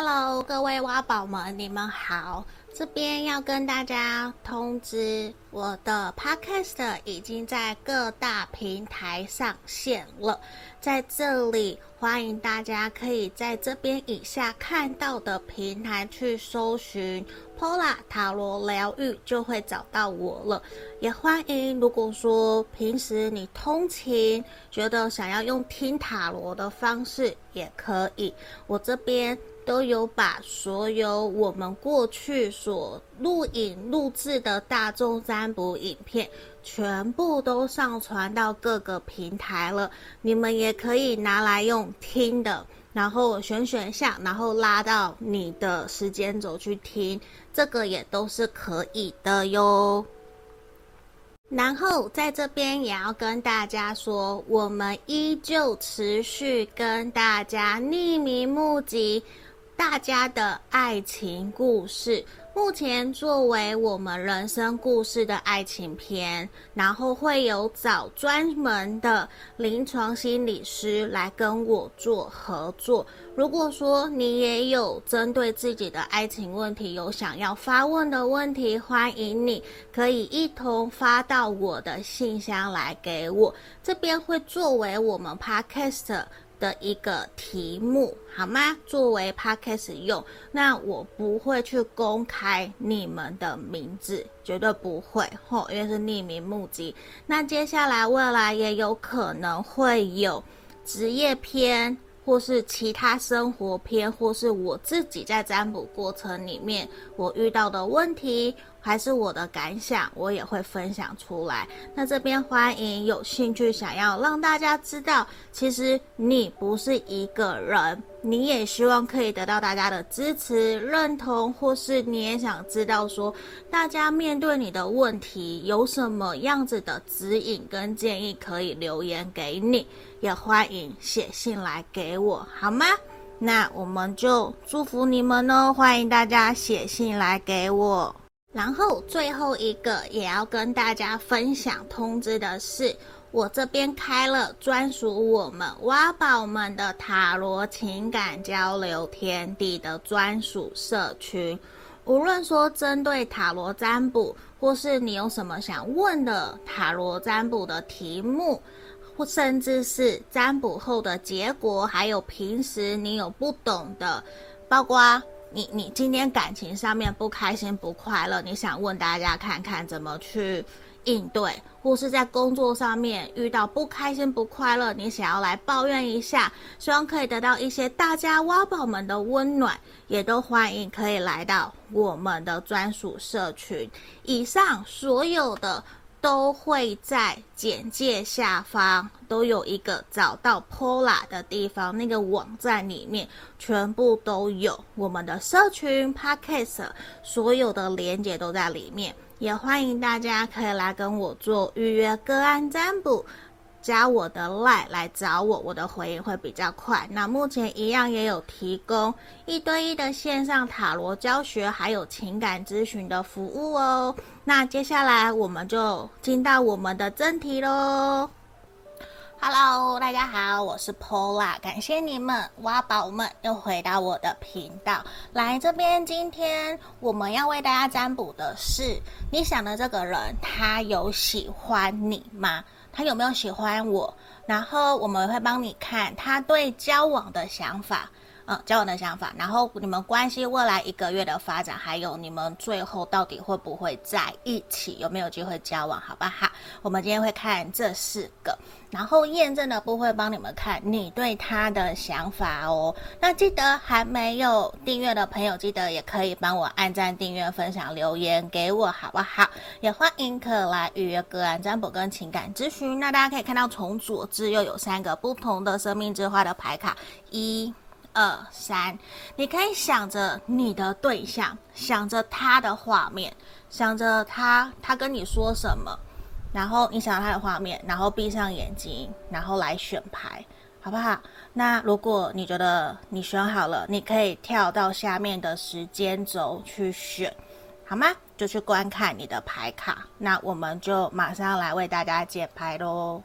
Hello，各位挖宝们，你们好。这边要跟大家通知，我的 Podcast 已经在各大平台上线了。在这里，欢迎大家可以在这边以下看到的平台去搜寻 Pola 塔罗疗愈，就会找到我了。也欢迎，如果说平时你通勤，觉得想要用听塔罗的方式，也可以。我这边。都有把所有我们过去所录影录制的大众占卜影片，全部都上传到各个平台了。你们也可以拿来用听的，然后选选项，然后拉到你的时间轴去听，这个也都是可以的哟。然后在这边也要跟大家说，我们依旧持续跟大家匿名募集。大家的爱情故事，目前作为我们人生故事的爱情篇，然后会有找专门的临床心理师来跟我做合作。如果说你也有针对自己的爱情问题有想要发问的问题，欢迎你可以一同发到我的信箱来给我，这边会作为我们 Podcast。的一个题目好吗？作为 podcast 用，那我不会去公开你们的名字，绝对不会吼，因为是匿名募集。那接下来未来也有可能会有职业篇，或是其他生活篇，或是我自己在占卜过程里面我遇到的问题。还是我的感想，我也会分享出来。那这边欢迎有兴趣想要让大家知道，其实你不是一个人，你也希望可以得到大家的支持、认同，或是你也想知道说，大家面对你的问题有什么样子的指引跟建议，可以留言给你，也欢迎写信来给我，好吗？那我们就祝福你们哦，欢迎大家写信来给我。然后最后一个也要跟大家分享通知的是，我这边开了专属我们挖宝们的塔罗情感交流天地的专属社群。无论说针对塔罗占卜，或是你有什么想问的塔罗占卜的题目，或甚至是占卜后的结果，还有平时你有不懂的，包括。你你今天感情上面不开心不快乐，你想问大家看看怎么去应对，或是在工作上面遇到不开心不快乐，你想要来抱怨一下，希望可以得到一些大家挖宝们的温暖，也都欢迎可以来到我们的专属社群。以上所有的。都会在简介下方都有一个找到 Pola 的地方，那个网站里面全部都有我们的社群 Podcast，所有的连接都在里面，也欢迎大家可以来跟我做预约个案占卜。加我的 LINE 来找我，我的回应会比较快。那目前一样也有提供一对一的线上塔罗教学，还有情感咨询的服务哦。那接下来我们就进到我们的正题喽。Hello，大家好，我是 Pola，感谢你们挖宝们又回到我的频道来这边。今天我们要为大家占卜的是，你想的这个人，他有喜欢你吗？他有没有喜欢我？然后我们会帮你看他对交往的想法，嗯，交往的想法。然后你们关系未来一个月的发展，还有你们最后到底会不会在一起，有没有机会交往，好不好？我们今天会看这四个。然后验证的部分帮你们看你对他的想法哦。那记得还没有订阅的朋友，记得也可以帮我按赞、订阅、分享、留言给我，好不好？也欢迎可来预约个案占卜跟情感咨询。那大家可以看到，从左至右有三个不同的生命之花的牌卡，一、二、三。你可以想着你的对象，想着他的画面，想着他，他跟你说什么。然后你想到他的画面，然后闭上眼睛，然后来选牌，好不好？那如果你觉得你选好了，你可以跳到下面的时间轴去选，好吗？就去观看你的牌卡。那我们就马上来为大家解牌喽。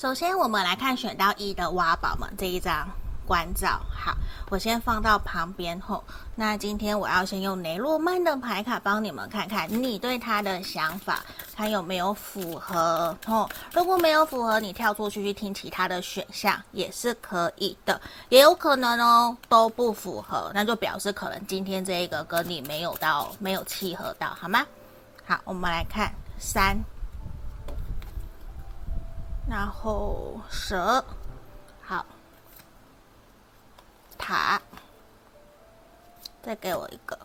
首先，我们来看选到一的挖宝们这一张关照。好，我先放到旁边后。那今天我要先用雷诺曼的牌卡帮你们看看你对他的想法，看有没有符合哦。如果没有符合，你跳出去去听其他的选项也是可以的，也有可能哦都不符合，那就表示可能今天这一个跟你没有到，没有契合到，好吗？好，我们来看三。然后蛇，好，塔，再给我一个。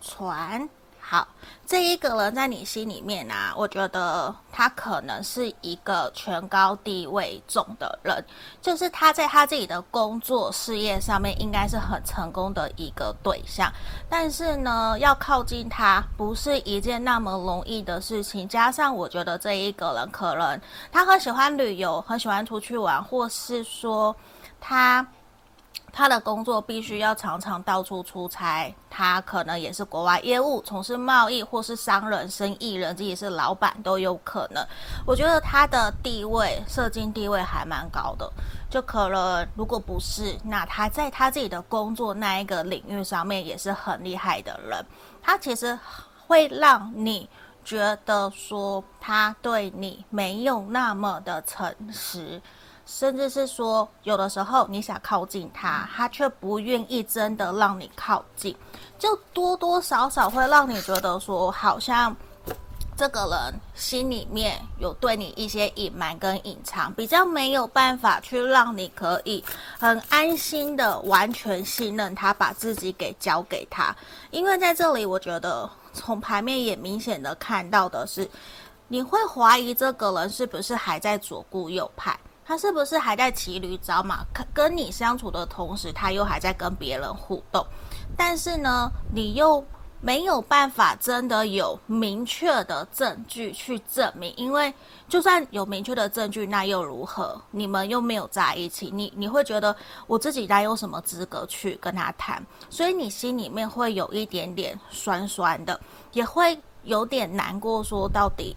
船。好，这一个人在你心里面啊，我觉得他可能是一个权高地位重的人，就是他在他自己的工作事业上面应该是很成功的一个对象，但是呢，要靠近他不是一件那么容易的事情。加上我觉得这一个人可能他很喜欢旅游，很喜欢出去玩，或是说他。他的工作必须要常常到处出差，他可能也是国外业务，从事贸易或是商人、生意人，自己是老板都有可能。我觉得他的地位、社经地位还蛮高的，就可能如果不是，那他在他自己的工作那一个领域上面也是很厉害的人。他其实会让你觉得说他对你没有那么的诚实。甚至是说，有的时候你想靠近他，他却不愿意真的让你靠近，就多多少少会让你觉得说，好像这个人心里面有对你一些隐瞒跟隐藏，比较没有办法去让你可以很安心的完全信任他，把自己给交给他。因为在这里，我觉得从牌面也明显的看到的是，你会怀疑这个人是不是还在左顾右盼。他是不是还在骑驴找马？跟你相处的同时，他又还在跟别人互动，但是呢，你又没有办法真的有明确的证据去证明，因为就算有明确的证据，那又如何？你们又没有在一起，你你会觉得我自己该有什么资格去跟他谈？所以你心里面会有一点点酸酸的，也会有点难过，说到底。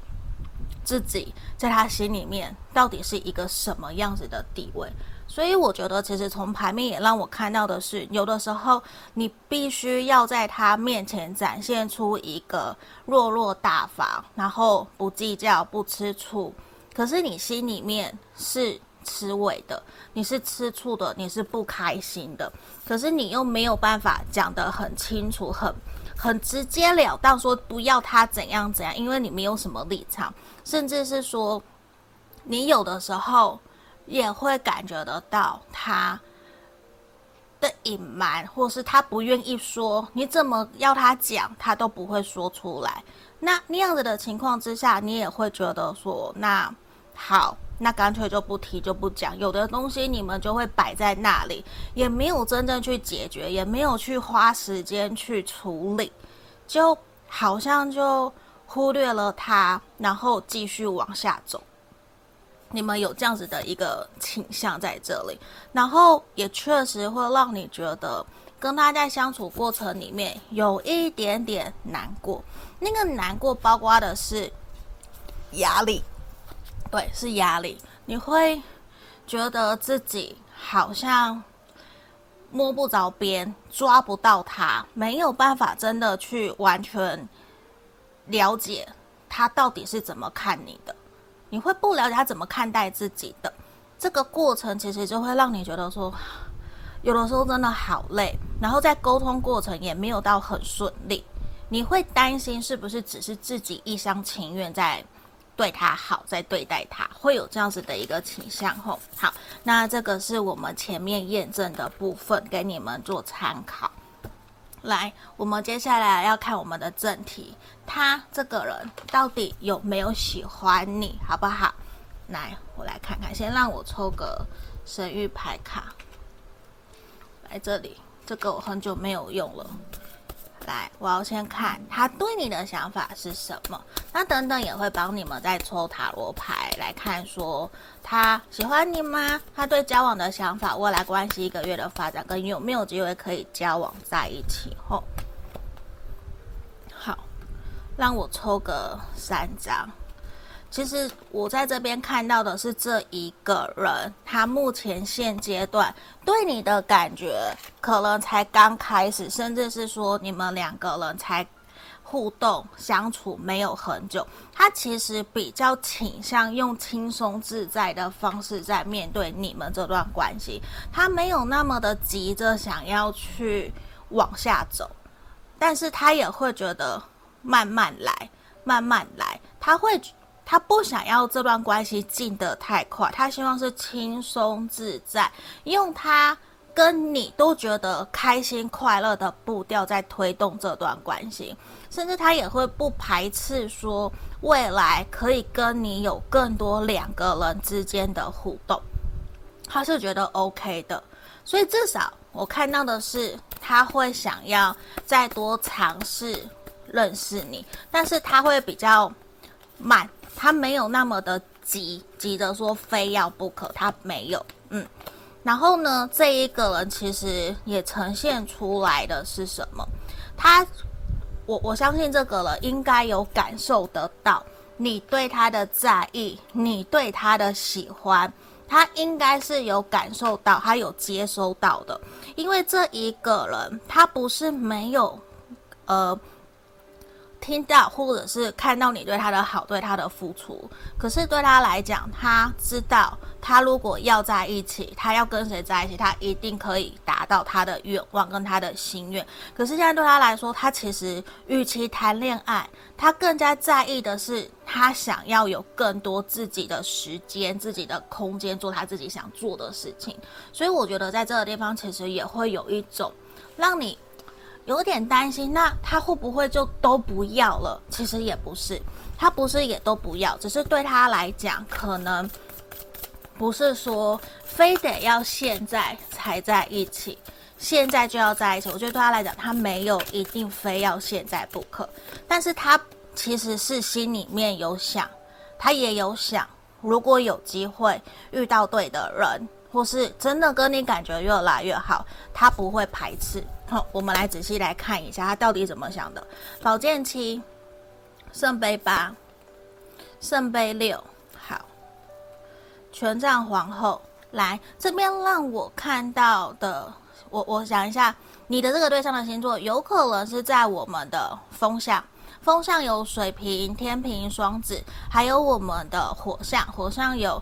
自己在他心里面到底是一个什么样子的地位？所以我觉得，其实从牌面也让我看到的是，有的时候你必须要在他面前展现出一个落落大方，然后不计较、不吃醋。可是你心里面是吃味的，你是吃醋的，你是不开心的。可是你又没有办法讲得很清楚、很很直截了当说不要他怎样怎样，因为你没有什么立场。甚至是说，你有的时候也会感觉得到他的隐瞒，或是他不愿意说，你怎么要他讲，他都不会说出来。那那样子的情况之下，你也会觉得说，那好，那干脆就不提就不讲。有的东西你们就会摆在那里，也没有真正去解决，也没有去花时间去处理，就好像就。忽略了他，然后继续往下走。你们有这样子的一个倾向在这里，然后也确实会让你觉得跟他在相处过程里面有一点点难过。那个难过包括的是压力，对，是压力。你会觉得自己好像摸不着边，抓不到他，没有办法真的去完全。了解他到底是怎么看你的，你会不了解他怎么看待自己的这个过程，其实就会让你觉得说，有的时候真的好累，然后在沟通过程也没有到很顺利，你会担心是不是只是自己一厢情愿在对他好，在对待他，会有这样子的一个倾向吼。好，那这个是我们前面验证的部分，给你们做参考。来，我们接下来要看我们的正题，他这个人到底有没有喜欢你，好不好？来，我来看看，先让我抽个神諭牌卡。来这里，这个我很久没有用了。来，我要先看他对你的想法是什么。那等等也会帮你们再抽塔罗牌来看，说他喜欢你吗？他对交往的想法，未来关系一个月的发展，跟有没有机会可以交往在一起？吼，好，让我抽个三张。其实我在这边看到的是这一个人，他目前现阶段对你的感觉可能才刚开始，甚至是说你们两个人才互动相处没有很久，他其实比较倾向用轻松自在的方式在面对你们这段关系，他没有那么的急着想要去往下走，但是他也会觉得慢慢来，慢慢来，他会，他不想要这段关系进得太快，他希望是轻松自在，用他跟你都觉得开心快乐的步调在推动这段关系，甚至他也会不排斥说未来可以跟你有更多两个人之间的互动，他是觉得 OK 的，所以至少我看到的是。他会想要再多尝试认识你，但是他会比较慢，他没有那么的急，急着说非要不可，他没有，嗯。然后呢，这一个人其实也呈现出来的是什么？他，我我相信这个人应该有感受得到你对他的在意，你对他的喜欢。他应该是有感受到，他有接收到的，因为这一个人他不是没有，呃。听到或者是看到你对他的好，对他的付出，可是对他来讲，他知道他如果要在一起，他要跟谁在一起，他一定可以达到他的愿望跟他的心愿。可是现在对他来说，他其实与其谈恋爱，他更加在意的是他想要有更多自己的时间、自己的空间，做他自己想做的事情。所以我觉得在这个地方，其实也会有一种让你。有点担心，那他会不会就都不要了？其实也不是，他不是也都不要，只是对他来讲，可能不是说非得要现在才在一起，现在就要在一起。我觉得对他来讲，他没有一定非要现在不可，但是他其实是心里面有想，他也有想，如果有机会遇到对的人，或是真的跟你感觉越来越好，他不会排斥。好，我们来仔细来看一下他到底怎么想的。宝剑七，圣杯八，圣杯六，好，权杖皇后，来这边让我看到的，我我想一下，你的这个对象的星座有可能是在我们的风象，风象有水瓶、天平、双子，还有我们的火象，火象有。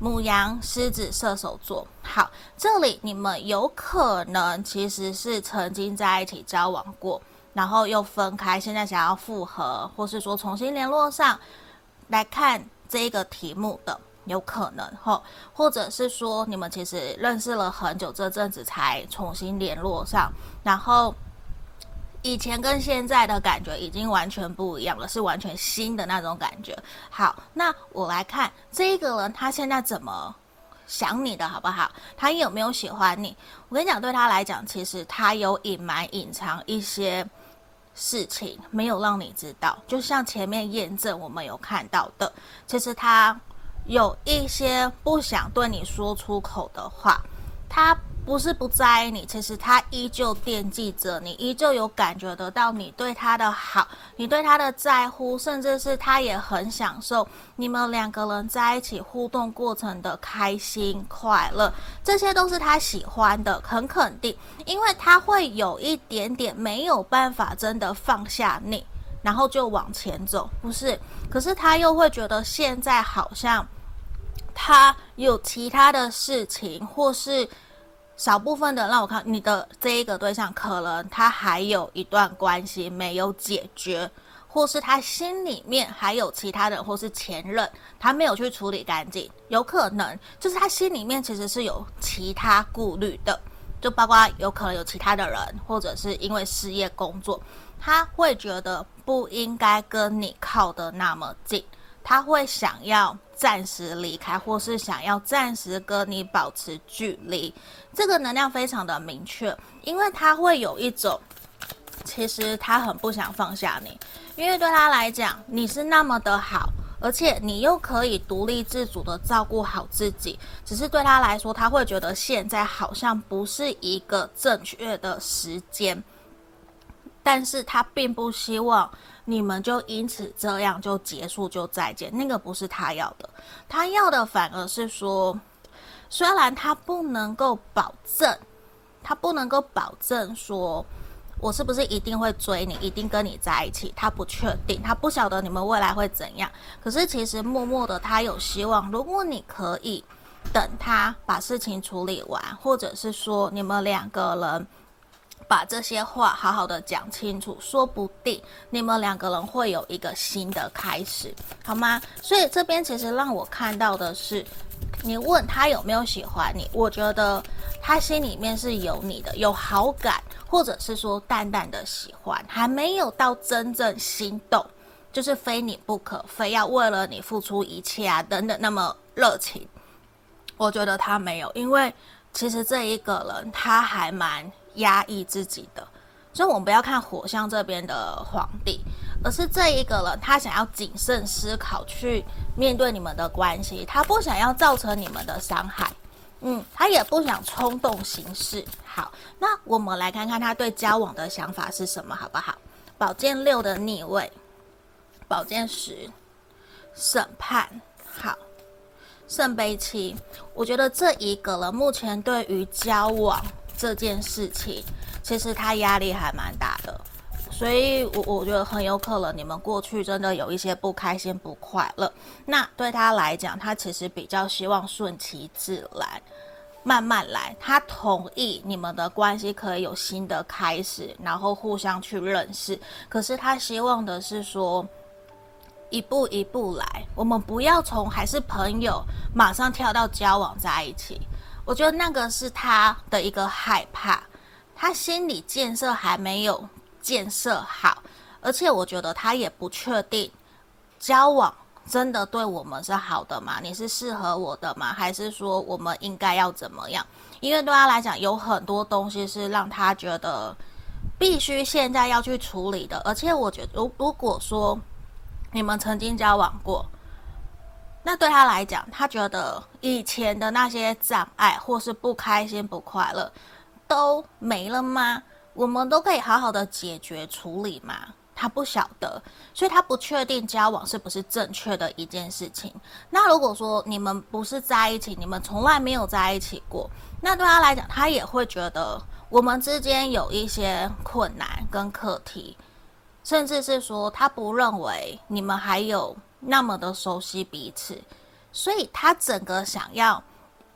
母羊、狮子、射手座，好，这里你们有可能其实是曾经在一起交往过，然后又分开，现在想要复合，或是说重新联络上来看这个题目的，有可能吼，或者是说你们其实认识了很久，这阵子才重新联络上，然后。以前跟现在的感觉已经完全不一样了，是完全新的那种感觉。好，那我来看这个人，他现在怎么想你的，好不好？他有没有喜欢你？我跟你讲，对他来讲，其实他有隐瞒、隐藏一些事情，没有让你知道。就像前面验证我们有看到的，其实他有一些不想对你说出口的话，他。不是不在意你，其实他依旧惦记着你，依旧有感觉得到你对他的好，你对他的在乎，甚至是他也很享受你们两个人在一起互动过程的开心快乐，这些都是他喜欢的，很肯定，因为他会有一点点没有办法真的放下你，然后就往前走，不是？可是他又会觉得现在好像他有其他的事情，或是。少部分的让我看你的这一个对象，可能他还有一段关系没有解决，或是他心里面还有其他的，或是前任，他没有去处理干净，有可能就是他心里面其实是有其他顾虑的，就包括有可能有其他的人，或者是因为事业工作，他会觉得不应该跟你靠得那么近，他会想要。暂时离开，或是想要暂时跟你保持距离，这个能量非常的明确，因为他会有一种，其实他很不想放下你，因为对他来讲，你是那么的好，而且你又可以独立自主的照顾好自己，只是对他来说，他会觉得现在好像不是一个正确的时间，但是他并不希望你们就因此这样就结束就再见，那个不是他要的，他要的反而是说，虽然他不能够保证，他不能够保证说，我是不是一定会追你，一定跟你在一起，他不确定，他不晓得你们未来会怎样。可是其实默默的他有希望，如果你可以等他把事情处理完，或者是说你们两个人。把这些话好好的讲清楚，说不定你们两个人会有一个新的开始，好吗？所以这边其实让我看到的是，你问他有没有喜欢你，我觉得他心里面是有你的，有好感，或者是说淡淡的喜欢，还没有到真正心动，就是非你不可，非要为了你付出一切啊等等那么热情。我觉得他没有，因为其实这一个人他还蛮。压抑自己的，所以我们不要看火象这边的皇帝，而是这一个人，他想要谨慎思考去面对你们的关系，他不想要造成你们的伤害，嗯，他也不想冲动行事。好，那我们来看看他对交往的想法是什么，好不好？宝剑六的逆位，宝剑十，审判，好，圣杯七，我觉得这一个人目前对于交往。这件事情其实他压力还蛮大的，所以我我觉得很有可能你们过去真的有一些不开心、不快乐。那对他来讲，他其实比较希望顺其自然，慢慢来。他同意你们的关系可以有新的开始，然后互相去认识。可是他希望的是说，一步一步来，我们不要从还是朋友马上跳到交往在一起。我觉得那个是他的一个害怕，他心理建设还没有建设好，而且我觉得他也不确定交往真的对我们是好的吗？你是适合我的吗？还是说我们应该要怎么样？因为对他来讲，有很多东西是让他觉得必须现在要去处理的，而且我觉得，如如果说你们曾经交往过。那对他来讲，他觉得以前的那些障碍或是不开心、不快乐都没了吗？我们都可以好好的解决处理吗？他不晓得，所以他不确定交往是不是正确的一件事情。那如果说你们不是在一起，你们从来没有在一起过，那对他来讲，他也会觉得我们之间有一些困难跟课题，甚至是说他不认为你们还有。那么的熟悉彼此，所以他整个想要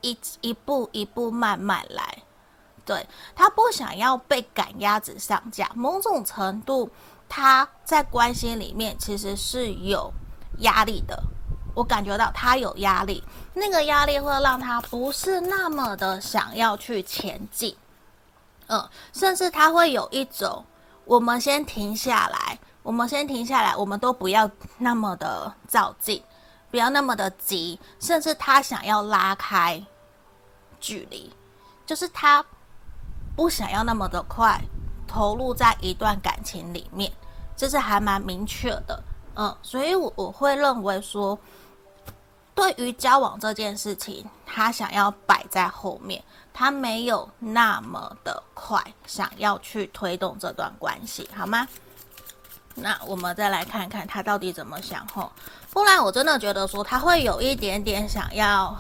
一一步一步慢慢来，对，他不想要被赶鸭子上架。某种程度，他在关系里面其实是有压力的，我感觉到他有压力，那个压力会让他不是那么的想要去前进，嗯，甚至他会有一种，我们先停下来。我们先停下来，我们都不要那么的躁进，不要那么的急，甚至他想要拉开距离，就是他不想要那么的快投入在一段感情里面，这是还蛮明确的，嗯，所以我我会认为说，对于交往这件事情，他想要摆在后面，他没有那么的快想要去推动这段关系，好吗？那我们再来看看他到底怎么想吼，不然我真的觉得说他会有一点点想要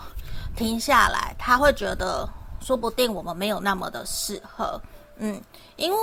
停下来，他会觉得说不定我们没有那么的适合，嗯，因为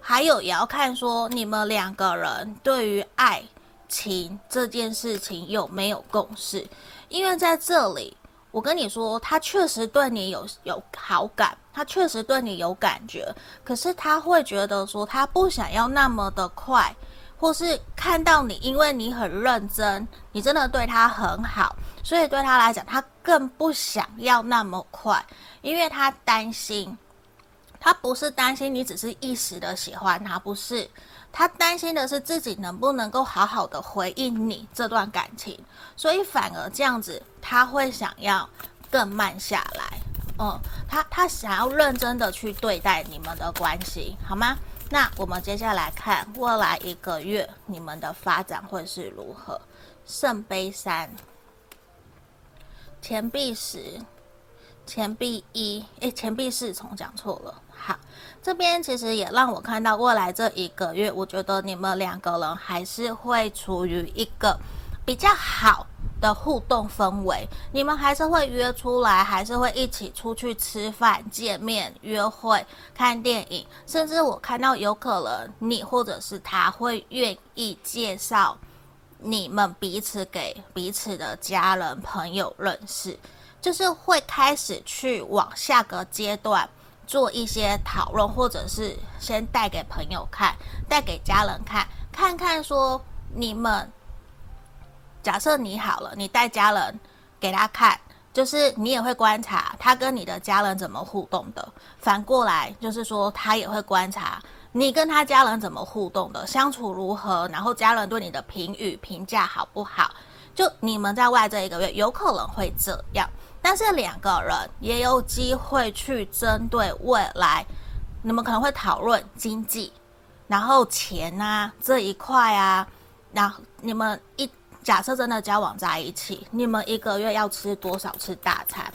还有也要看说你们两个人对于爱情这件事情有没有共识，因为在这里我跟你说，他确实对你有有好感，他确实对你有感觉，可是他会觉得说他不想要那么的快。或是看到你，因为你很认真，你真的对他很好，所以对他来讲，他更不想要那么快，因为他担心，他不是担心你只是一时的喜欢他，不是，他担心的是自己能不能够好好的回应你这段感情，所以反而这样子，他会想要更慢下来，嗯，他他想要认真的去对待你们的关系，好吗？那我们接下来看未来一个月你们的发展会是如何？圣杯三，钱币十，钱币一，诶，钱币四重讲错了。好，这边其实也让我看到未来这一个月，我觉得你们两个人还是会处于一个比较好的互动氛围，你们还是会约出来，还是会一起出去吃饭、见面、约会、看电影，甚至我看到有可能你或者是他会愿意介绍你们彼此给彼此的家人朋友认识，就是会开始去往下个阶段做一些讨论，或者是先带给朋友看，带给家人看，看看说你们。假设你好了，你带家人给他看，就是你也会观察他跟你的家人怎么互动的。反过来就是说，他也会观察你跟他家人怎么互动的，相处如何，然后家人对你的评语评价好不好？就你们在外这一个月有可能会这样，但是两个人也有机会去针对未来，你们可能会讨论经济，然后钱啊这一块啊，然后你们一。假设真的交往在一起，你们一个月要吃多少次大餐？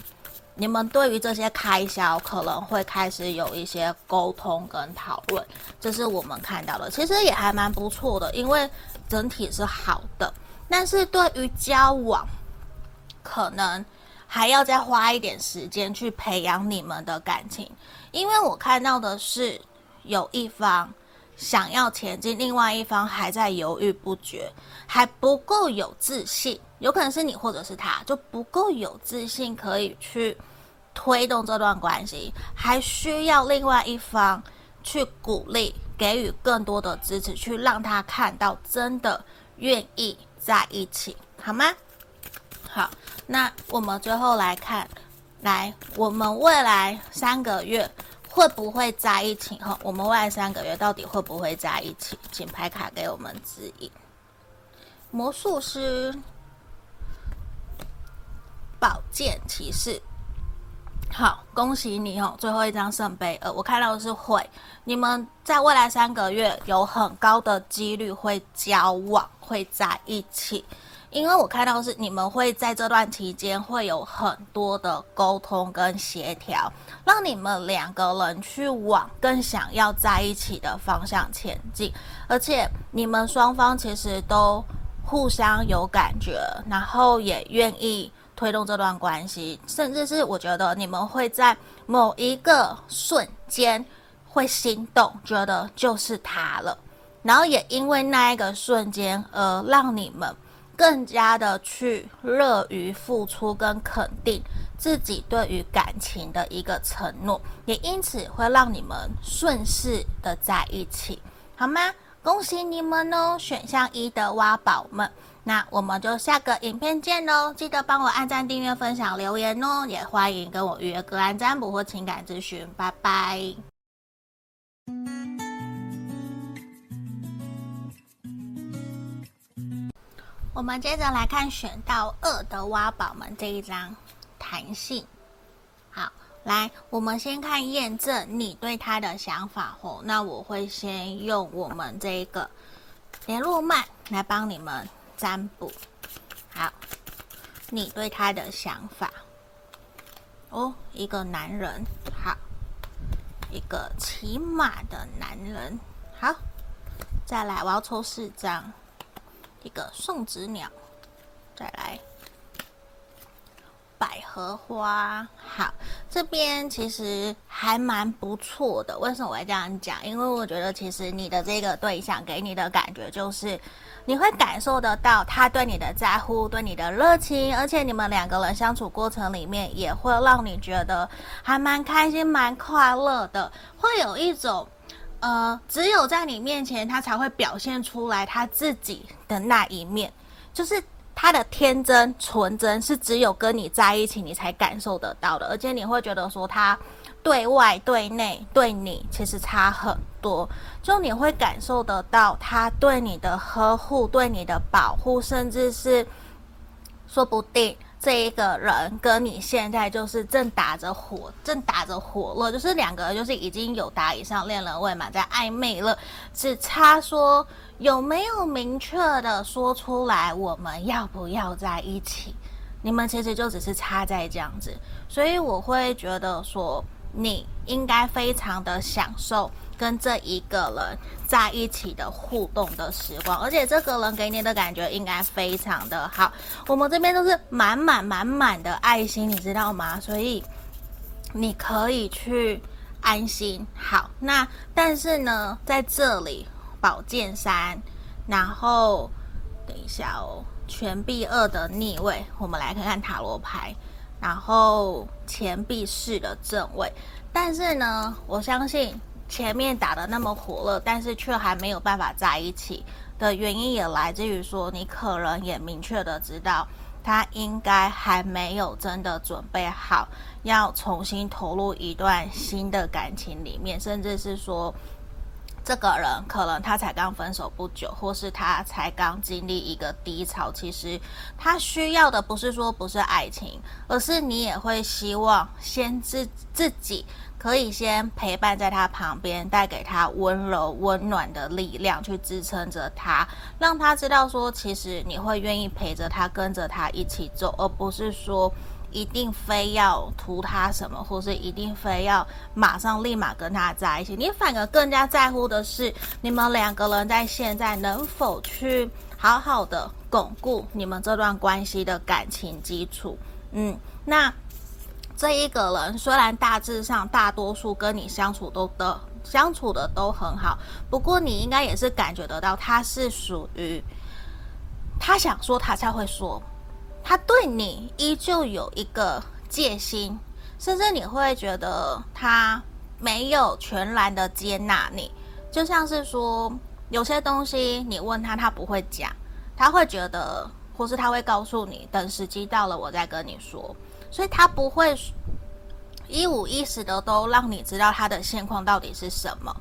你们对于这些开销可能会开始有一些沟通跟讨论，这是我们看到的，其实也还蛮不错的，因为整体是好的。但是对于交往，可能还要再花一点时间去培养你们的感情，因为我看到的是有一方。想要前进，另外一方还在犹豫不决，还不够有自信，有可能是你或者是他，就不够有自信可以去推动这段关系，还需要另外一方去鼓励，给予更多的支持，去让他看到真的愿意在一起，好吗？好，那我们最后来看，来，我们未来三个月。会不会在一起？哈，我们未来三个月到底会不会在一起？请牌卡给我们指引。魔术师、宝剑骑士，好，恭喜你哦！最后一张圣杯二，我看到的是会，你们在未来三个月有很高的几率会交往，会在一起。因为我看到是你们会在这段期间会有很多的沟通跟协调，让你们两个人去往更想要在一起的方向前进，而且你们双方其实都互相有感觉，然后也愿意推动这段关系，甚至是我觉得你们会在某一个瞬间会心动，觉得就是他了，然后也因为那一个瞬间而让你们。更加的去乐于付出跟肯定自己对于感情的一个承诺，也因此会让你们顺势的在一起，好吗？恭喜你们哦！选项一的挖宝们，那我们就下个影片见喽！记得帮我按赞、订阅、分享、留言哦！也欢迎跟我预约个案占卜或情感咨询，拜拜。我们接着来看选到二的挖宝们这一张弹性。好，来，我们先看验证你对他的想法哦。那我会先用我们这一个联络曼来帮你们占卜。好，你对他的想法哦，一个男人，好，一个骑马的男人，好，再来，我要抽四张。一个送子鸟，再来百合花。好，这边其实还蛮不错的。为什么我会这样讲？因为我觉得其实你的这个对象给你的感觉就是，你会感受得到他对你的在乎，对你的热情，而且你们两个人相处过程里面也会让你觉得还蛮开心、蛮快乐的，会有一种。呃，只有在你面前，他才会表现出来他自己的那一面，就是他的天真纯真，是只有跟你在一起，你才感受得到的。而且你会觉得说，他对外对内对你其实差很多，就你会感受得到他对你的呵护、对你的保护，甚至是说不定。这一个人跟你现在就是正打着火，正打着火了，就是两个就是已经有达以上恋人未满，在暧昧了，只差说有没有明确的说出来我们要不要在一起？你们其实就只是差在这样子，所以我会觉得说你应该非常的享受跟这一个人在一起的互动的时光，而且这个人给你的感觉应该非常的好。我们这边都是满满满满的爱心，你知道吗？所以你可以去安心。好，那但是呢，在这里宝剑三，然后等一下哦。权币二的逆位，我们来看看塔罗牌，然后钱币式的正位。但是呢，我相信前面打得那么火热，但是却还没有办法在一起的原因，也来自于说你可能也明确的知道，他应该还没有真的准备好要重新投入一段新的感情里面，甚至是说。这个人可能他才刚分手不久，或是他才刚经历一个低潮。其实他需要的不是说不是爱情，而是你也会希望先自自己可以先陪伴在他旁边，带给他温柔温暖的力量，去支撑着他，让他知道说，其实你会愿意陪着他，跟着他一起走，而不是说。一定非要图他什么，或是一定非要马上立马跟他在一起。你反而更加在乎的是，你们两个人在现在能否去好好的巩固你们这段关系的感情基础。嗯，那这一个人虽然大致上大多数跟你相处都的相处的都很好，不过你应该也是感觉得到，他是属于他想说他才会说。他对你依旧有一个戒心，甚至你会觉得他没有全然的接纳你，就像是说有些东西你问他，他不会讲，他会觉得，或是他会告诉你，等时机到了我再跟你说，所以他不会一五一十的都让你知道他的现况到底是什么。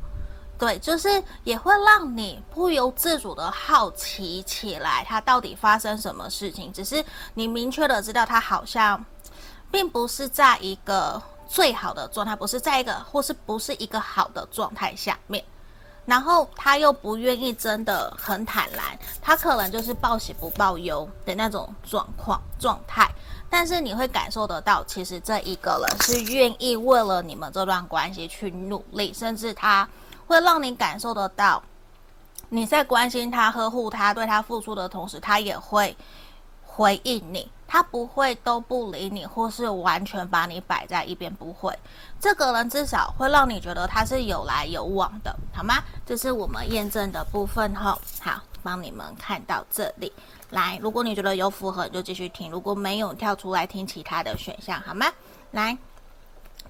对，就是也会让你不由自主的好奇起来，他到底发生什么事情？只是你明确的知道，他好像并不是在一个最好的状态，不是在一个，或是不是一个好的状态下面。然后他又不愿意真的很坦然，他可能就是报喜不报忧的那种状况状态。但是你会感受得到，其实这一个人是愿意为了你们这段关系去努力，甚至他。会让你感受得到，你在关心他、呵护他、对他付出的同时，他也会回应你。他不会都不理你，或是完全把你摆在一边，不会。这个人至少会让你觉得他是有来有往的，好吗？这是我们验证的部分哈。好，帮你们看到这里来。如果你觉得有符合，就继续听；如果没有，跳出来听其他的选项，好吗？来。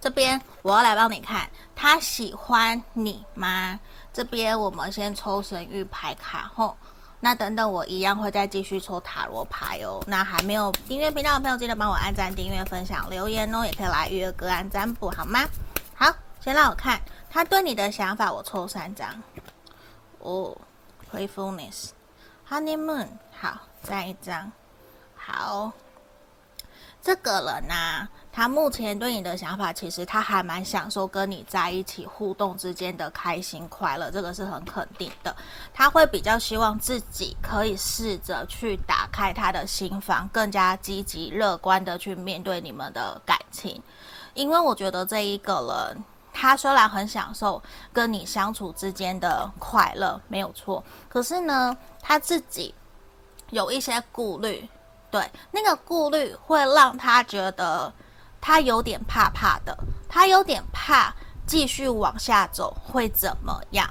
这边我要来帮你看，他喜欢你吗？这边我们先抽神谕牌卡吼，那等等我一样会再继续抽塔罗牌哦。那还没有订阅频道的朋友，记得帮我按赞、订阅、分享、留言哦，也可以来预约个案占卜，好吗？好，先让我看他对你的想法，我抽三张。哦，Playfulness，Honeymoon，好，再一张，好，这个人呐、啊。他目前对你的想法，其实他还蛮享受跟你在一起互动之间的开心快乐，这个是很肯定的。他会比较希望自己可以试着去打开他的心房，更加积极乐观的去面对你们的感情。因为我觉得这一个人，他虽然很享受跟你相处之间的快乐，没有错，可是呢，他自己有一些顾虑，对，那个顾虑会让他觉得。他有点怕怕的，他有点怕继续往下走会怎么样，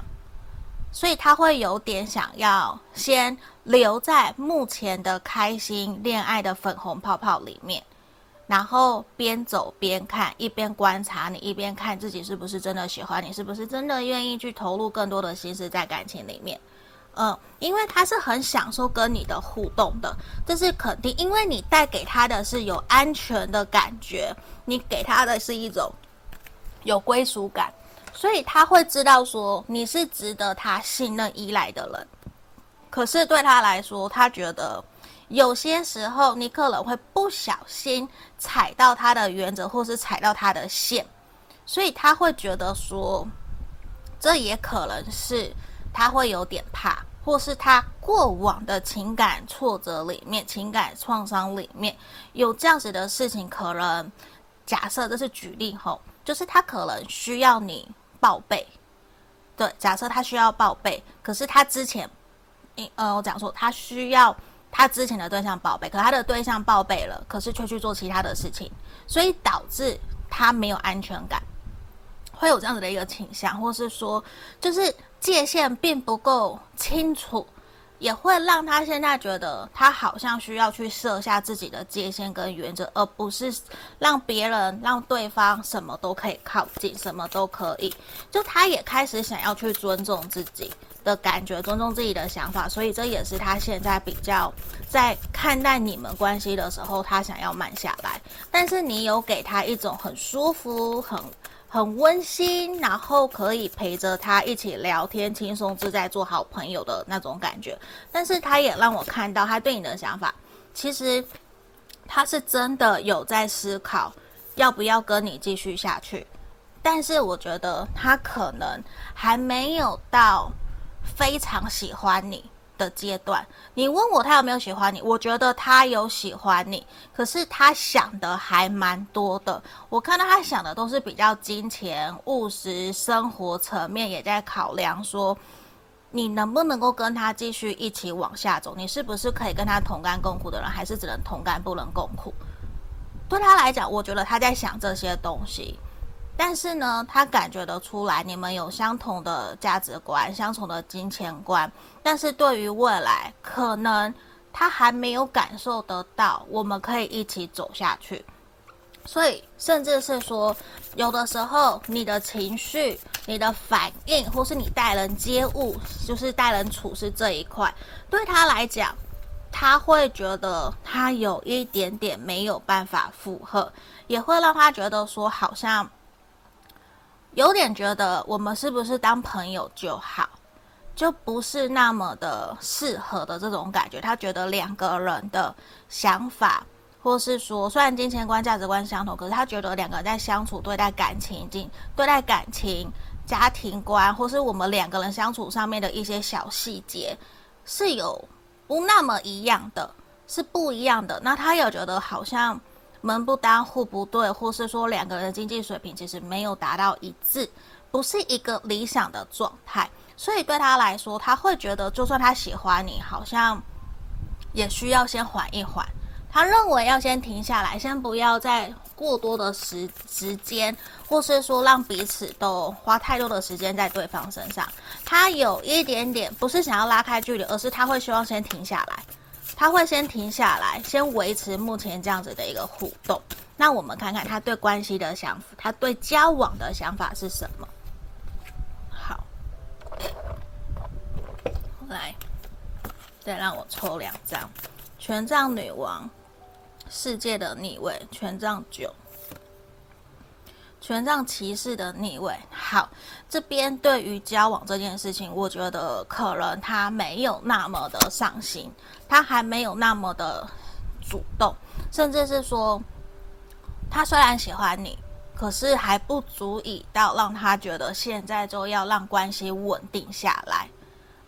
所以他会有点想要先留在目前的开心恋爱的粉红泡泡里面，然后边走边看，一边观察你，一边看自己是不是真的喜欢你，是不是真的愿意去投入更多的心思在感情里面。嗯，因为他是很享受跟你的互动的，这是肯定。因为你带给他的是有安全的感觉，你给他的是一种有归属感，所以他会知道说你是值得他信任依赖的人。可是对他来说，他觉得有些时候你可能会不小心踩到他的原则，或是踩到他的线，所以他会觉得说，这也可能是。他会有点怕，或是他过往的情感挫折里面、情感创伤里面有这样子的事情，可能假设这是举例吼，就是他可能需要你报备。对，假设他需要报备，可是他之前，呃，我讲说他需要他之前的对象报备，可他的对象报备了，可是却去做其他的事情，所以导致他没有安全感，会有这样子的一个倾向，或是说，就是界限并不够清楚。也会让他现在觉得他好像需要去设下自己的界限跟原则，而不是让别人让对方什么都可以靠近，什么都可以。就他也开始想要去尊重自己的感觉，尊重自己的想法，所以这也是他现在比较在看待你们关系的时候，他想要慢下来。但是你有给他一种很舒服、很。很温馨，然后可以陪着他一起聊天，轻松自在，做好朋友的那种感觉。但是他也让我看到他对你的想法，其实他是真的有在思考要不要跟你继续下去。但是我觉得他可能还没有到非常喜欢你的阶段，你问我他有没有喜欢你？我觉得他有喜欢你，可是他想的还蛮多的。我看到他想的都是比较金钱、务实、生活层面，也在考量说你能不能够跟他继续一起往下走，你是不是可以跟他同甘共苦的人，还是只能同甘不能共苦？对他来讲，我觉得他在想这些东西。但是呢，他感觉得出来，你们有相同的价值观、相同的金钱观，但是对于未来，可能他还没有感受得到，我们可以一起走下去。所以，甚至是说，有的时候你的情绪、你的反应，或是你待人接物，就是待人处事这一块，对他来讲，他会觉得他有一点点没有办法负荷，也会让他觉得说，好像。有点觉得我们是不是当朋友就好，就不是那么的适合的这种感觉。他觉得两个人的想法，或是说虽然金钱观、价值观相同，可是他觉得两个人在相处、对待感情、对待感情、家庭观，或是我们两个人相处上面的一些小细节，是有不那么一样的，是不一样的。那他也觉得好像。门不当户不对，或是说两个人的经济水平其实没有达到一致，不是一个理想的状态。所以对他来说，他会觉得，就算他喜欢你，好像也需要先缓一缓。他认为要先停下来，先不要再过多的时时间，或是说让彼此都花太多的时间在对方身上。他有一点点不是想要拉开距离，而是他会希望先停下来。他会先停下来，先维持目前这样子的一个互动。那我们看看他对关系的想法，他对交往的想法是什么？好，来，再让我抽两张，权杖女王，世界的逆位，权杖九。权杖骑士的逆位，好，这边对于交往这件事情，我觉得可能他没有那么的上心，他还没有那么的主动，甚至是说，他虽然喜欢你，可是还不足以到让他觉得现在就要让关系稳定下来。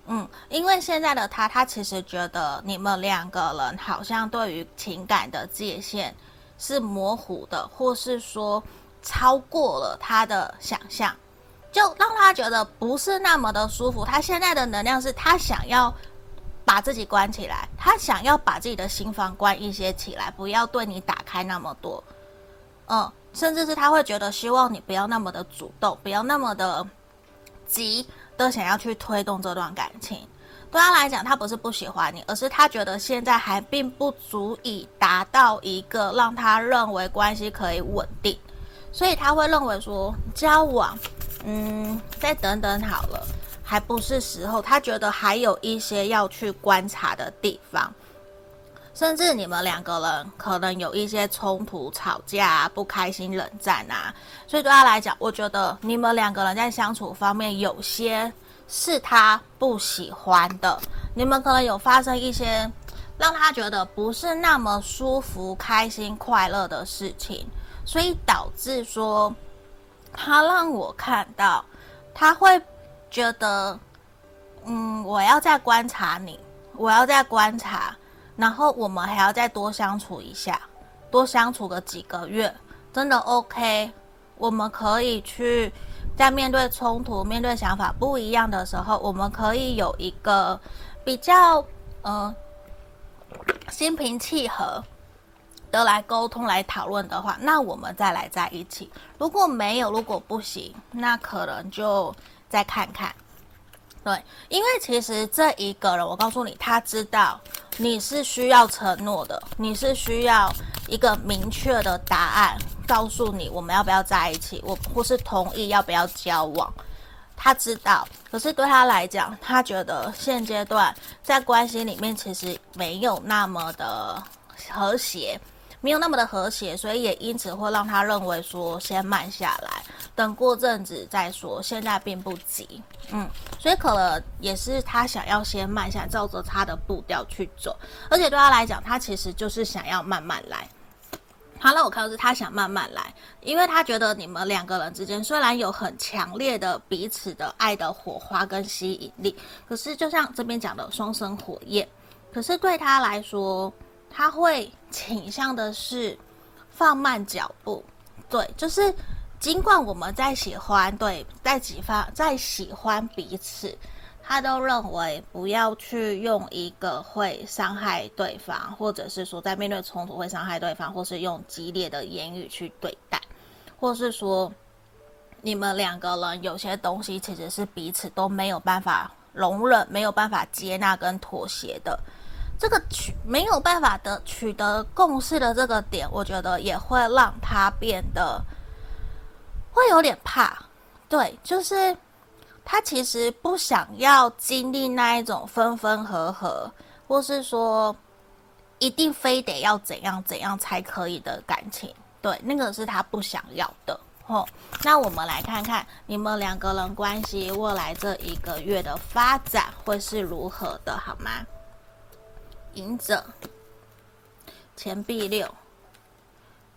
嗯，因为现在的他，他其实觉得你们两个人好像对于情感的界限是模糊的，或是说。超过了他的想象，就让他觉得不是那么的舒服。他现在的能量是他想要把自己关起来，他想要把自己的心房关一些起来，不要对你打开那么多。嗯，甚至是他会觉得希望你不要那么的主动，不要那么的急的想要去推动这段感情。对他来讲，他不是不喜欢你，而是他觉得现在还并不足以达到一个让他认为关系可以稳定。所以他会认为说交往，嗯，再等等好了，还不是时候。他觉得还有一些要去观察的地方，甚至你们两个人可能有一些冲突、吵架、不开心、冷战啊。所以对他来讲，我觉得你们两个人在相处方面有些是他不喜欢的。你们可能有发生一些让他觉得不是那么舒服、开心、快乐的事情。所以导致说，他让我看到，他会觉得，嗯，我要再观察你，我要再观察，然后我们还要再多相处一下，多相处个几个月，真的 OK，我们可以去在面对冲突、面对想法不一样的时候，我们可以有一个比较呃心平气和的来沟通、来讨论的话，那我们再来在一起。如果没有，如果不行，那可能就再看看。对，因为其实这一个人，我告诉你，他知道你是需要承诺的，你是需要一个明确的答案，告诉你我们要不要在一起，我或是同意要不要交往。他知道，可是对他来讲，他觉得现阶段在关系里面其实没有那么的和谐。没有那么的和谐，所以也因此会让他认为说先慢下来，等过阵子再说，现在并不急，嗯，所以可能也是他想要先慢下来，照着他的步调去走，而且对他来讲，他其实就是想要慢慢来。好，那我看到是他想慢慢来，因为他觉得你们两个人之间虽然有很强烈的彼此的爱的火花跟吸引力，可是就像这边讲的双生火焰，可是对他来说。他会倾向的是放慢脚步，对，就是尽管我们在喜欢，对，在几方在喜欢彼此，他都认为不要去用一个会伤害对方，或者是说在面对冲突会伤害对方，或是用激烈的言语去对待，或是说你们两个人有些东西其实是彼此都没有办法容忍、没有办法接纳跟妥协的。这个取没有办法的取得共识的这个点，我觉得也会让他变得会有点怕。对，就是他其实不想要经历那一种分分合合，或是说一定非得要怎样怎样才可以的感情。对，那个是他不想要的。哦，那我们来看看你们两个人关系未来这一个月的发展会是如何的，好吗？隐者，钱币六，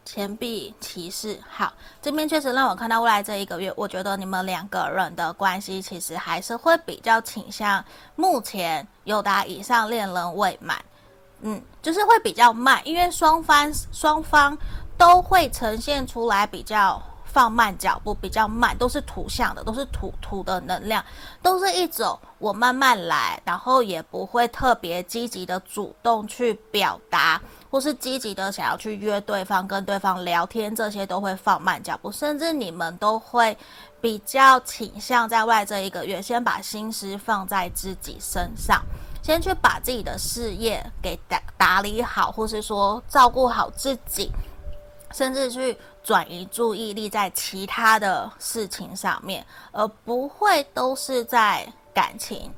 钱币骑士。好，这边确实让我看到未来这一个月，我觉得你们两个人的关系其实还是会比较倾向目前友达以上恋人未满，嗯，就是会比较慢，因为双方双方都会呈现出来比较。放慢脚步，比较慢，都是土象的，都是土土的能量，都是一种我慢慢来，然后也不会特别积极的主动去表达，或是积极的想要去约对方，跟对方聊天，这些都会放慢脚步，甚至你们都会比较倾向在外这一个月，先把心思放在自己身上，先去把自己的事业给打打理好，或是说照顾好自己，甚至去。转移注意力在其他的事情上面，而不会都是在感情。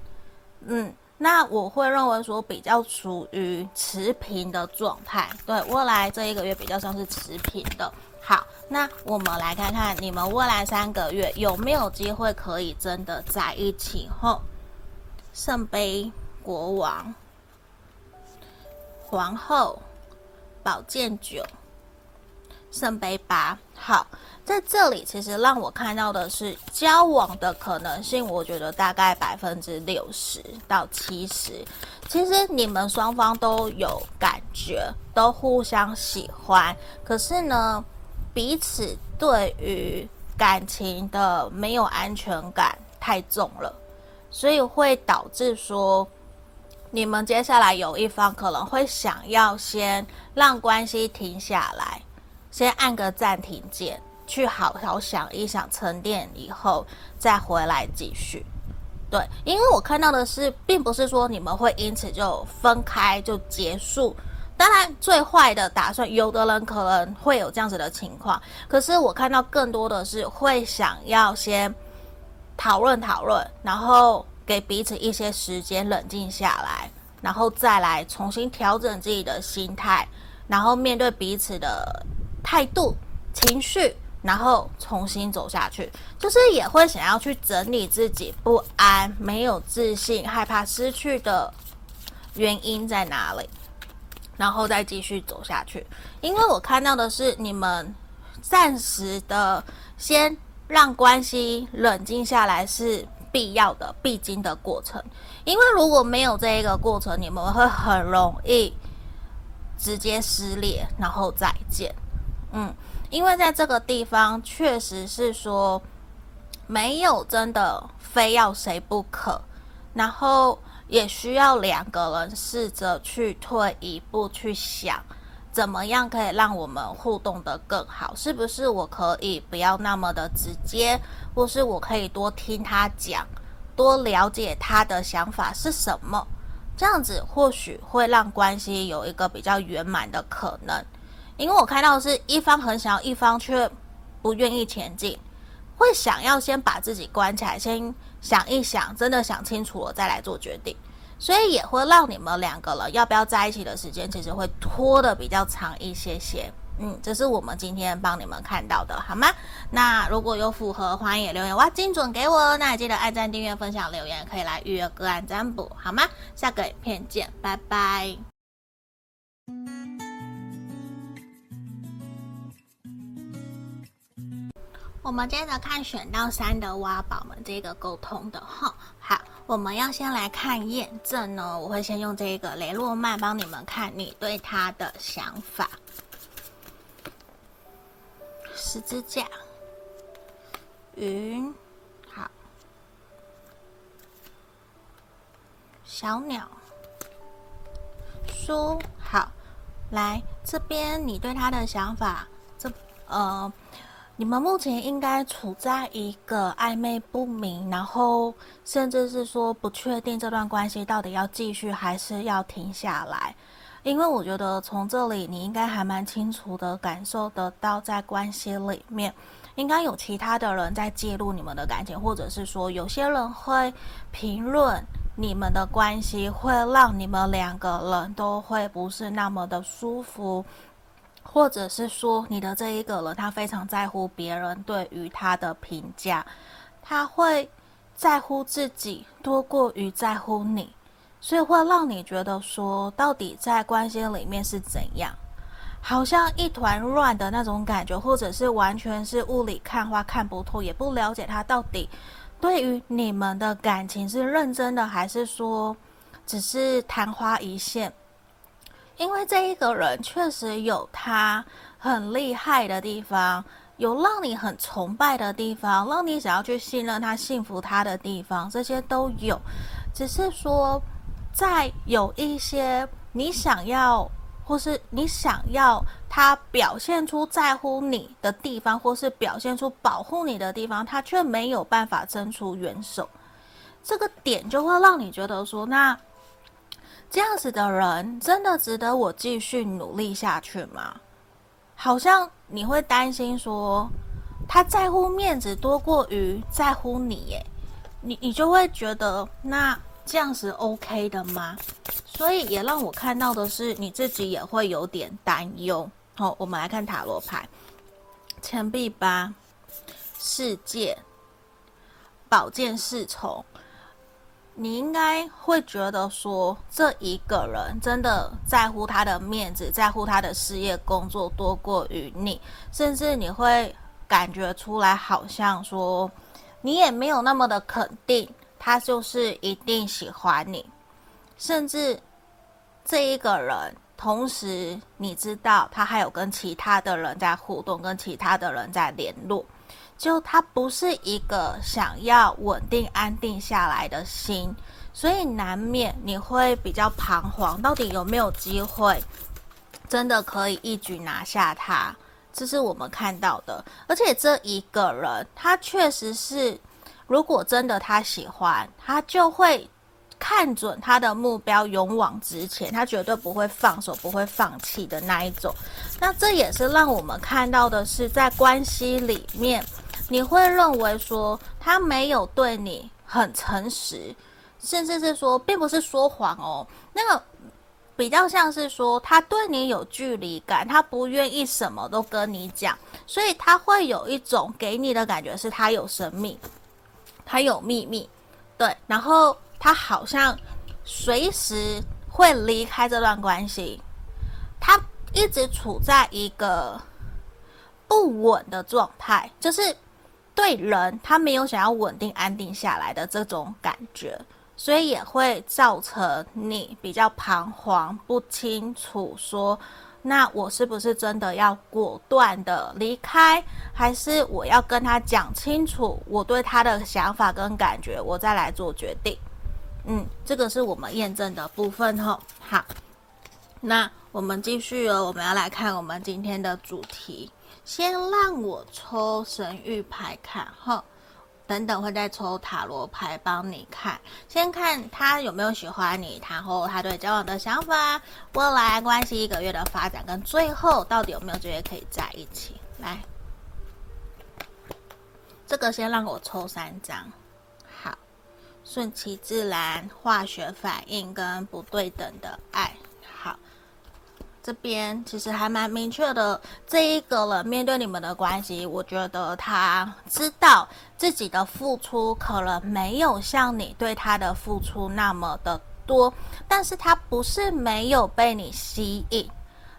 嗯，那我会认为说比较属于持平的状态。对，未来这一个月比较像是持平的。好，那我们来看看你们未来三个月有没有机会可以真的在一起？后圣杯国王、皇后、宝剑九。圣杯八，好，在这里其实让我看到的是交往的可能性，我觉得大概百分之六十到七十。其实你们双方都有感觉，都互相喜欢，可是呢，彼此对于感情的没有安全感太重了，所以会导致说，你们接下来有一方可能会想要先让关系停下来。先按个暂停键，去好好想一想，沉淀以后再回来继续。对，因为我看到的是，并不是说你们会因此就分开就结束。当然，最坏的打算，有的人可能会有这样子的情况。可是我看到更多的是会想要先讨论讨论，然后给彼此一些时间冷静下来，然后再来重新调整自己的心态，然后面对彼此的。态度、情绪，然后重新走下去，就是也会想要去整理自己不安、没有自信、害怕失去的原因在哪里，然后再继续走下去。因为我看到的是你们暂时的先让关系冷静下来是必要的、必经的过程。因为如果没有这一个过程，你们会很容易直接撕裂，然后再见。嗯，因为在这个地方确实是说没有真的非要谁不可，然后也需要两个人试着去退一步去想。怎么样可以让我们互动得更好？是不是我可以不要那么的直接，或是我可以多听他讲，多了解他的想法是什么？这样子或许会让关系有一个比较圆满的可能。因为我看到的是一方很想要，一方却不愿意前进，会想要先把自己关起来，先想一想，真的想清楚了再来做决定。所以也会让你们两个人要不要在一起的时间，其实会拖得比较长一些些。嗯，这是我们今天帮你们看到的，好吗？那如果有符合，欢迎留言哇，精准给我。那也记得按赞、订阅、分享、留言，可以来预约个案占卜，好吗？下个影片见，拜拜。我们接着看选到三的挖宝们这个沟通的哈，好。我们要先来看验证呢，我会先用这个雷诺曼帮你们看你对他的想法。十字架，云，好，小鸟，书，好，来这边你对他的想法，这呃。你们目前应该处在一个暧昧不明，然后甚至是说不确定这段关系到底要继续还是要停下来。因为我觉得从这里你应该还蛮清楚的感受得到，在关系里面应该有其他的人在介入你们的感情，或者是说有些人会评论你们的关系，会让你们两个人都会不是那么的舒服。或者是说，你的这一个人，他非常在乎别人对于他的评价，他会在乎自己多过于在乎你，所以会让你觉得说，到底在关系里面是怎样，好像一团乱的那种感觉，或者是完全是雾里看花看不透，也不了解他到底对于你们的感情是认真的，还是说只是昙花一现。因为这一个人确实有他很厉害的地方，有让你很崇拜的地方，让你想要去信任他、信服他的地方，这些都有。只是说，在有一些你想要，或是你想要他表现出在乎你的地方，或是表现出保护你的地方，他却没有办法伸出援手。这个点就会让你觉得说，那。这样子的人真的值得我继续努力下去吗？好像你会担心说，他在乎面子多过于在乎你耶，你你就会觉得那这样子 OK 的吗？所以也让我看到的是，你自己也会有点担忧。好，我们来看塔罗牌，钱币八，世界，宝剑侍从。你应该会觉得说，这一个人真的在乎他的面子，在乎他的事业工作多过于你，甚至你会感觉出来，好像说你也没有那么的肯定，他就是一定喜欢你，甚至这一个人，同时你知道他还有跟其他的人在互动，跟其他的人在联络。就他不是一个想要稳定安定下来的心，所以难免你会比较彷徨，到底有没有机会真的可以一举拿下他？这是我们看到的。而且这一个人，他确实是，如果真的他喜欢，他就会看准他的目标，勇往直前，他绝对不会放手，不会放弃的那一种。那这也是让我们看到的是，在关系里面。你会认为说他没有对你很诚实，甚至是说并不是说谎哦，那个比较像是说他对你有距离感，他不愿意什么都跟你讲，所以他会有一种给你的感觉是他有神秘，他有秘密，对，然后他好像随时会离开这段关系，他一直处在一个不稳的状态，就是。对人，他没有想要稳定安定下来的这种感觉，所以也会造成你比较彷徨，不清楚说那我是不是真的要果断的离开，还是我要跟他讲清楚我对他的想法跟感觉，我再来做决定？嗯，这个是我们验证的部分吼。好，那我们继续哦，我们要来看我们今天的主题。先让我抽神谕牌看哈。等等，会再抽塔罗牌帮你看。先看他有没有喜欢你，然后他对交往的想法，未来关系一个月的发展，跟最后到底有没有机会可以在一起。来，这个先让我抽三张。好，顺其自然，化学反应跟不对等的爱。这边其实还蛮明确的，这一个人面对你们的关系，我觉得他知道自己的付出可能没有像你对他的付出那么的多，但是他不是没有被你吸引，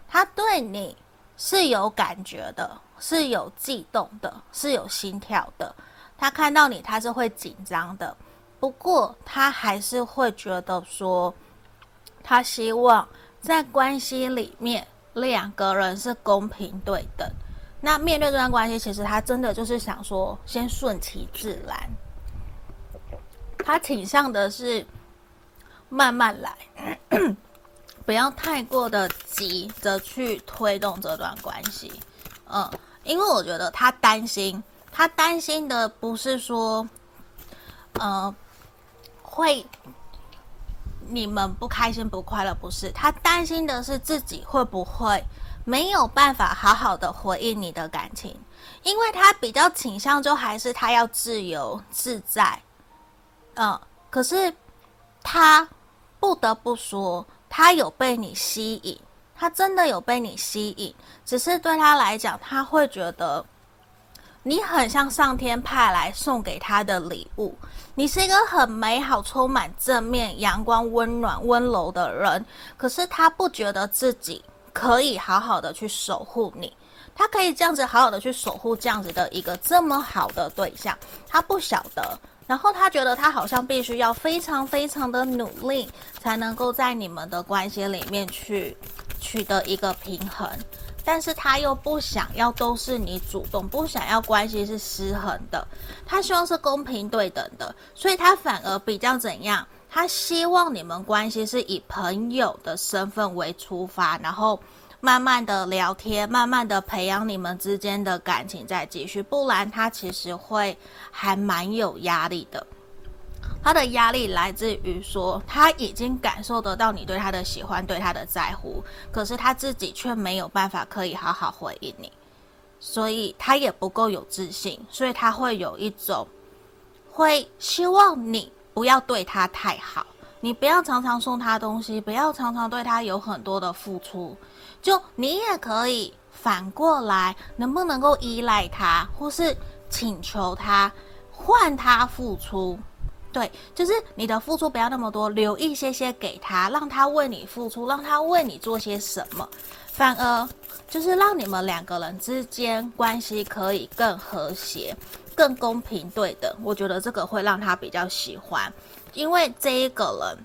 他对你是有感觉的，是有悸动的，是有心跳的，他看到你他是会紧张的，不过他还是会觉得说，他希望。在关系里面，两个人是公平对等。那面对这段关系，其实他真的就是想说，先顺其自然。他倾向的是慢慢来，不要太过的急着去推动这段关系。嗯，因为我觉得他担心，他担心的不是说，呃，会。你们不开心不快乐，不是，他担心的是自己会不会没有办法好好的回应你的感情，因为他比较倾向就还是他要自由自在，嗯，可是他不得不说，他有被你吸引，他真的有被你吸引，只是对他来讲，他会觉得。你很像上天派来送给他的礼物。你是一个很美好、充满正面、阳光、温暖、温柔的人，可是他不觉得自己可以好好的去守护你。他可以这样子好好的去守护这样子的一个这么好的对象，他不晓得。然后他觉得他好像必须要非常非常的努力，才能够在你们的关系里面去取得一个平衡。但是他又不想要都是你主动，不想要关系是失衡的，他希望是公平对等的，所以他反而比较怎样？他希望你们关系是以朋友的身份为出发，然后慢慢的聊天，慢慢的培养你们之间的感情再继续，不然他其实会还蛮有压力的。他的压力来自于说，他已经感受得到你对他的喜欢，对他的在乎，可是他自己却没有办法可以好好回应你，所以他也不够有自信，所以他会有一种，会希望你不要对他太好，你不要常常送他东西，不要常常对他有很多的付出，就你也可以反过来，能不能够依赖他，或是请求他换他付出。对，就是你的付出不要那么多，留一些些给他，让他为你付出，让他为你做些什么，反而就是让你们两个人之间关系可以更和谐、更公平对等。我觉得这个会让他比较喜欢，因为这一个人，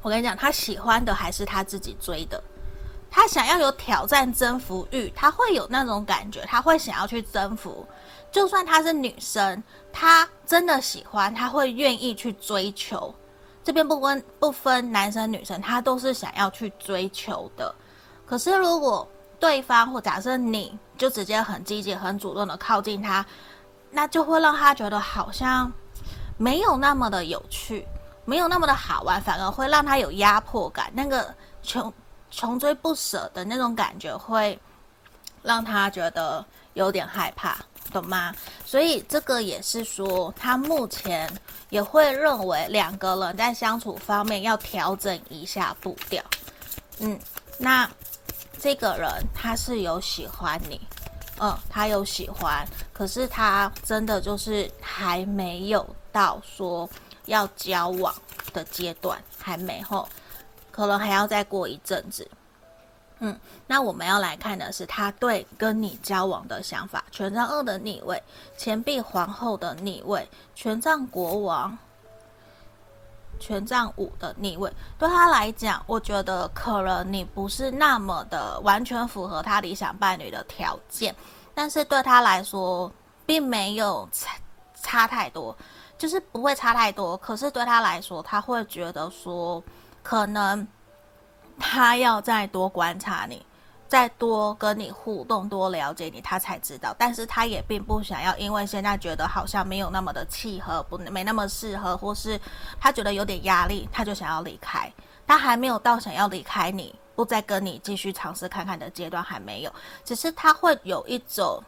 我跟你讲，他喜欢的还是他自己追的，他想要有挑战、征服欲，他会有那种感觉，他会想要去征服。就算她是女生，她真的喜欢，她会愿意去追求。这边不分不分男生女生，她都是想要去追求的。可是如果对方或假设你就直接很积极、很主动的靠近她，那就会让她觉得好像没有那么的有趣，没有那么的好玩，反而会让她有压迫感。那个穷穷追不舍的那种感觉，会让他觉得有点害怕。懂吗？所以这个也是说，他目前也会认为两个人在相处方面要调整一下步调。嗯，那这个人他是有喜欢你，嗯，他有喜欢，可是他真的就是还没有到说要交往的阶段，还没吼，可能还要再过一阵子。嗯，那我们要来看的是他对跟你交往的想法。权杖二的逆位，钱币皇后的逆位，权杖国王，权杖五的逆位，对他来讲，我觉得可能你不是那么的完全符合他理想伴侣的条件，但是对他来说，并没有差差太多，就是不会差太多。可是对他来说，他会觉得说，可能他要再多观察你。再多跟你互动，多了解你，他才知道。但是他也并不想要，因为现在觉得好像没有那么的契合，不没那么适合，或是他觉得有点压力，他就想要离开。他还没有到想要离开你，不再跟你继续尝试看看的阶段，还没有。只是他会有一种，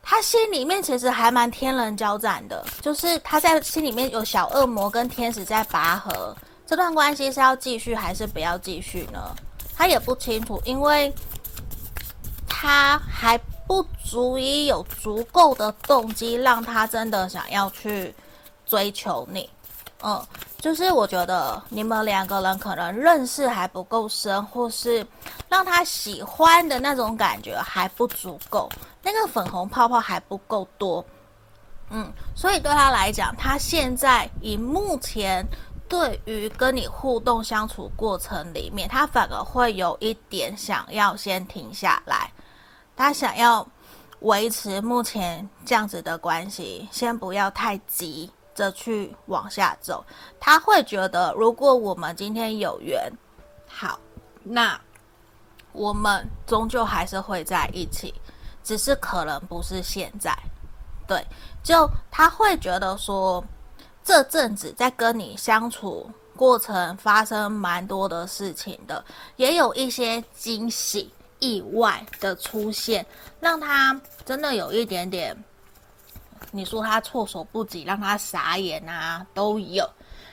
他心里面其实还蛮天人交战的，就是他在心里面有小恶魔跟天使在拔河。这段关系是要继续还是不要继续呢？他也不清楚，因为他还不足以有足够的动机让他真的想要去追求你。嗯，就是我觉得你们两个人可能认识还不够深，或是让他喜欢的那种感觉还不足够，那个粉红泡泡还不够多。嗯，所以对他来讲，他现在以目前。对于跟你互动相处过程里面，他反而会有一点想要先停下来，他想要维持目前这样子的关系，先不要太急着去往下走。他会觉得，如果我们今天有缘，好，那我们终究还是会在一起，只是可能不是现在。对，就他会觉得说。这阵子在跟你相处过程发生蛮多的事情的，也有一些惊喜、意外的出现，让他真的有一点点，你说他措手不及，让他傻眼啊，都有。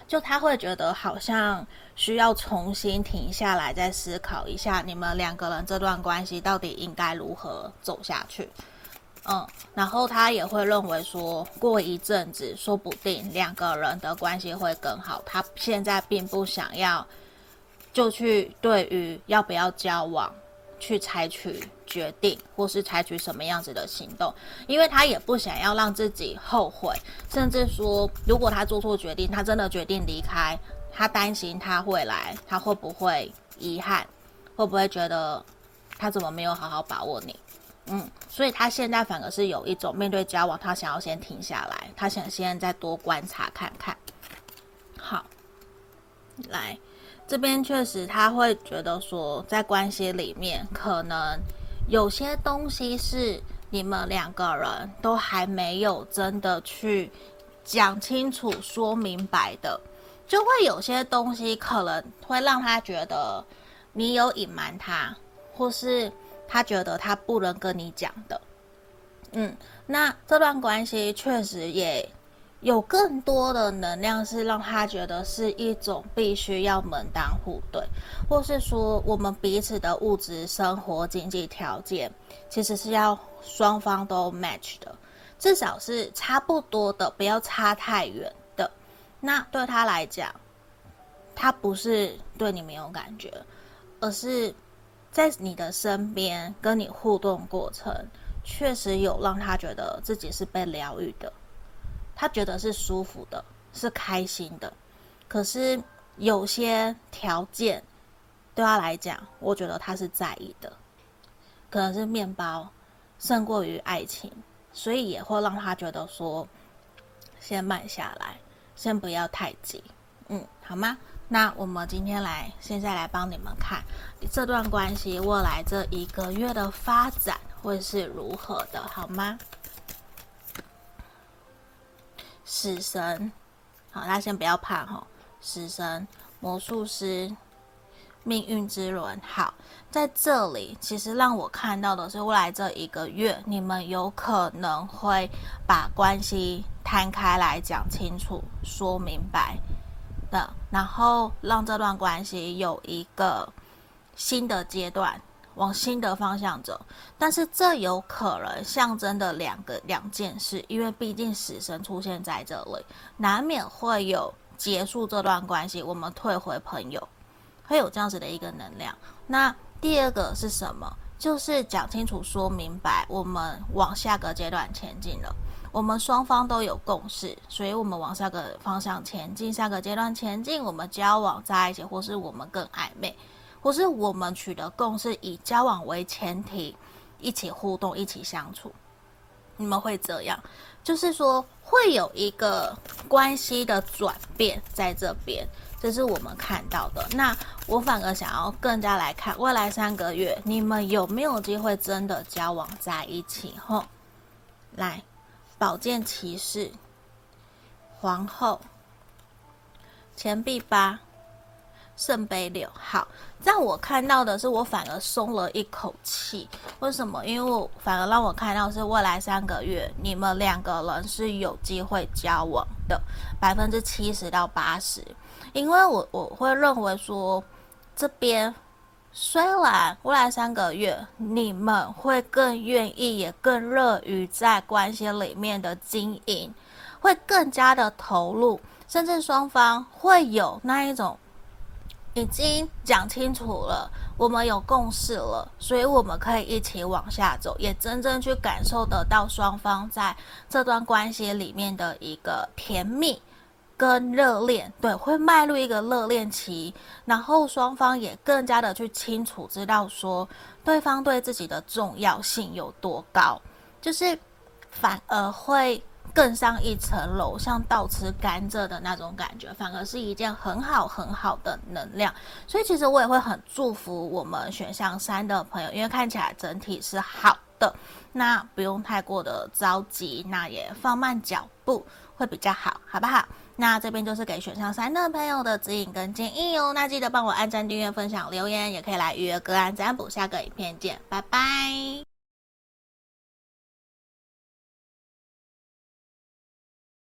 就他会觉得好像需要重新停下来，再思考一下你们两个人这段关系到底应该如何走下去。嗯，然后他也会认为说，过一阵子说不定两个人的关系会更好。他现在并不想要就去对于要不要交往去采取决定，或是采取什么样子的行动，因为他也不想要让自己后悔，甚至说如果他做错决定，他真的决定离开，他担心他会来，他会不会遗憾，会不会觉得他怎么没有好好把握你？嗯，所以他现在反而是有一种面对交往，他想要先停下来，他想先再多观察看看。好，来这边确实他会觉得说，在关系里面可能有些东西是你们两个人都还没有真的去讲清楚、说明白的，就会有些东西可能会让他觉得你有隐瞒他，或是。他觉得他不能跟你讲的，嗯，那这段关系确实也有更多的能量，是让他觉得是一种必须要门当户对，或是说我们彼此的物质生活经济条件其实是要双方都 match 的，至少是差不多的，不要差太远的。那对他来讲，他不是对你没有感觉，而是。在你的身边跟你互动过程，确实有让他觉得自己是被疗愈的，他觉得是舒服的，是开心的。可是有些条件对他来讲，我觉得他是在意的，可能是面包胜过于爱情，所以也会让他觉得说，先慢下来，先不要太急，嗯，好吗？那我们今天来，现在来帮你们看这段关系未来这一个月的发展会是如何的，好吗？死神，好，大家先不要怕哈。死神、魔术师、命运之轮，好，在这里其实让我看到的是，未来这一个月你们有可能会把关系摊开来讲清楚、说明白。然后让这段关系有一个新的阶段，往新的方向走。但是这有可能象征的两个两件事，因为毕竟死神出现在这里，难免会有结束这段关系，我们退回朋友，会有这样子的一个能量。那第二个是什么？就是讲清楚、说明白，我们往下个阶段前进了。我们双方都有共识，所以我们往下个方向前进，下个阶段前进，我们交往在一起，或是我们更暧昧，或是我们取得共识，以交往为前提，一起互动，一起相处。你们会这样，就是说会有一个关系的转变在这边，这是我们看到的。那我反而想要更加来看未来三个月，你们有没有机会真的交往在一起？吼，来。宝剑骑士、皇后、钱币八、圣杯六。好，在我看到的是，我反而松了一口气。为什么？因为我反而让我看到是未来三个月，你们两个人是有机会交往的，百分之七十到八十。因为我我会认为说，这边。虽然未来三个月你们会更愿意，也更乐于在关系里面的经营，会更加的投入，甚至双方会有那一种已经讲清楚了，我们有共识了，所以我们可以一起往下走，也真正去感受得到双方在这段关系里面的一个甜蜜。跟热恋，对，会迈入一个热恋期，然后双方也更加的去清楚知道说对方对自己的重要性有多高，就是反而会更上一层楼，像倒吃甘蔗的那种感觉，反而是一件很好很好的能量。所以其实我也会很祝福我们选项三的朋友，因为看起来整体是好的，那不用太过的着急，那也放慢脚步会比较好，好不好？那这边就是给选项三的朋友的指引跟建议哦。那记得帮我按赞、订阅、分享、留言，也可以来预约个案占卜。下个影片见，拜拜。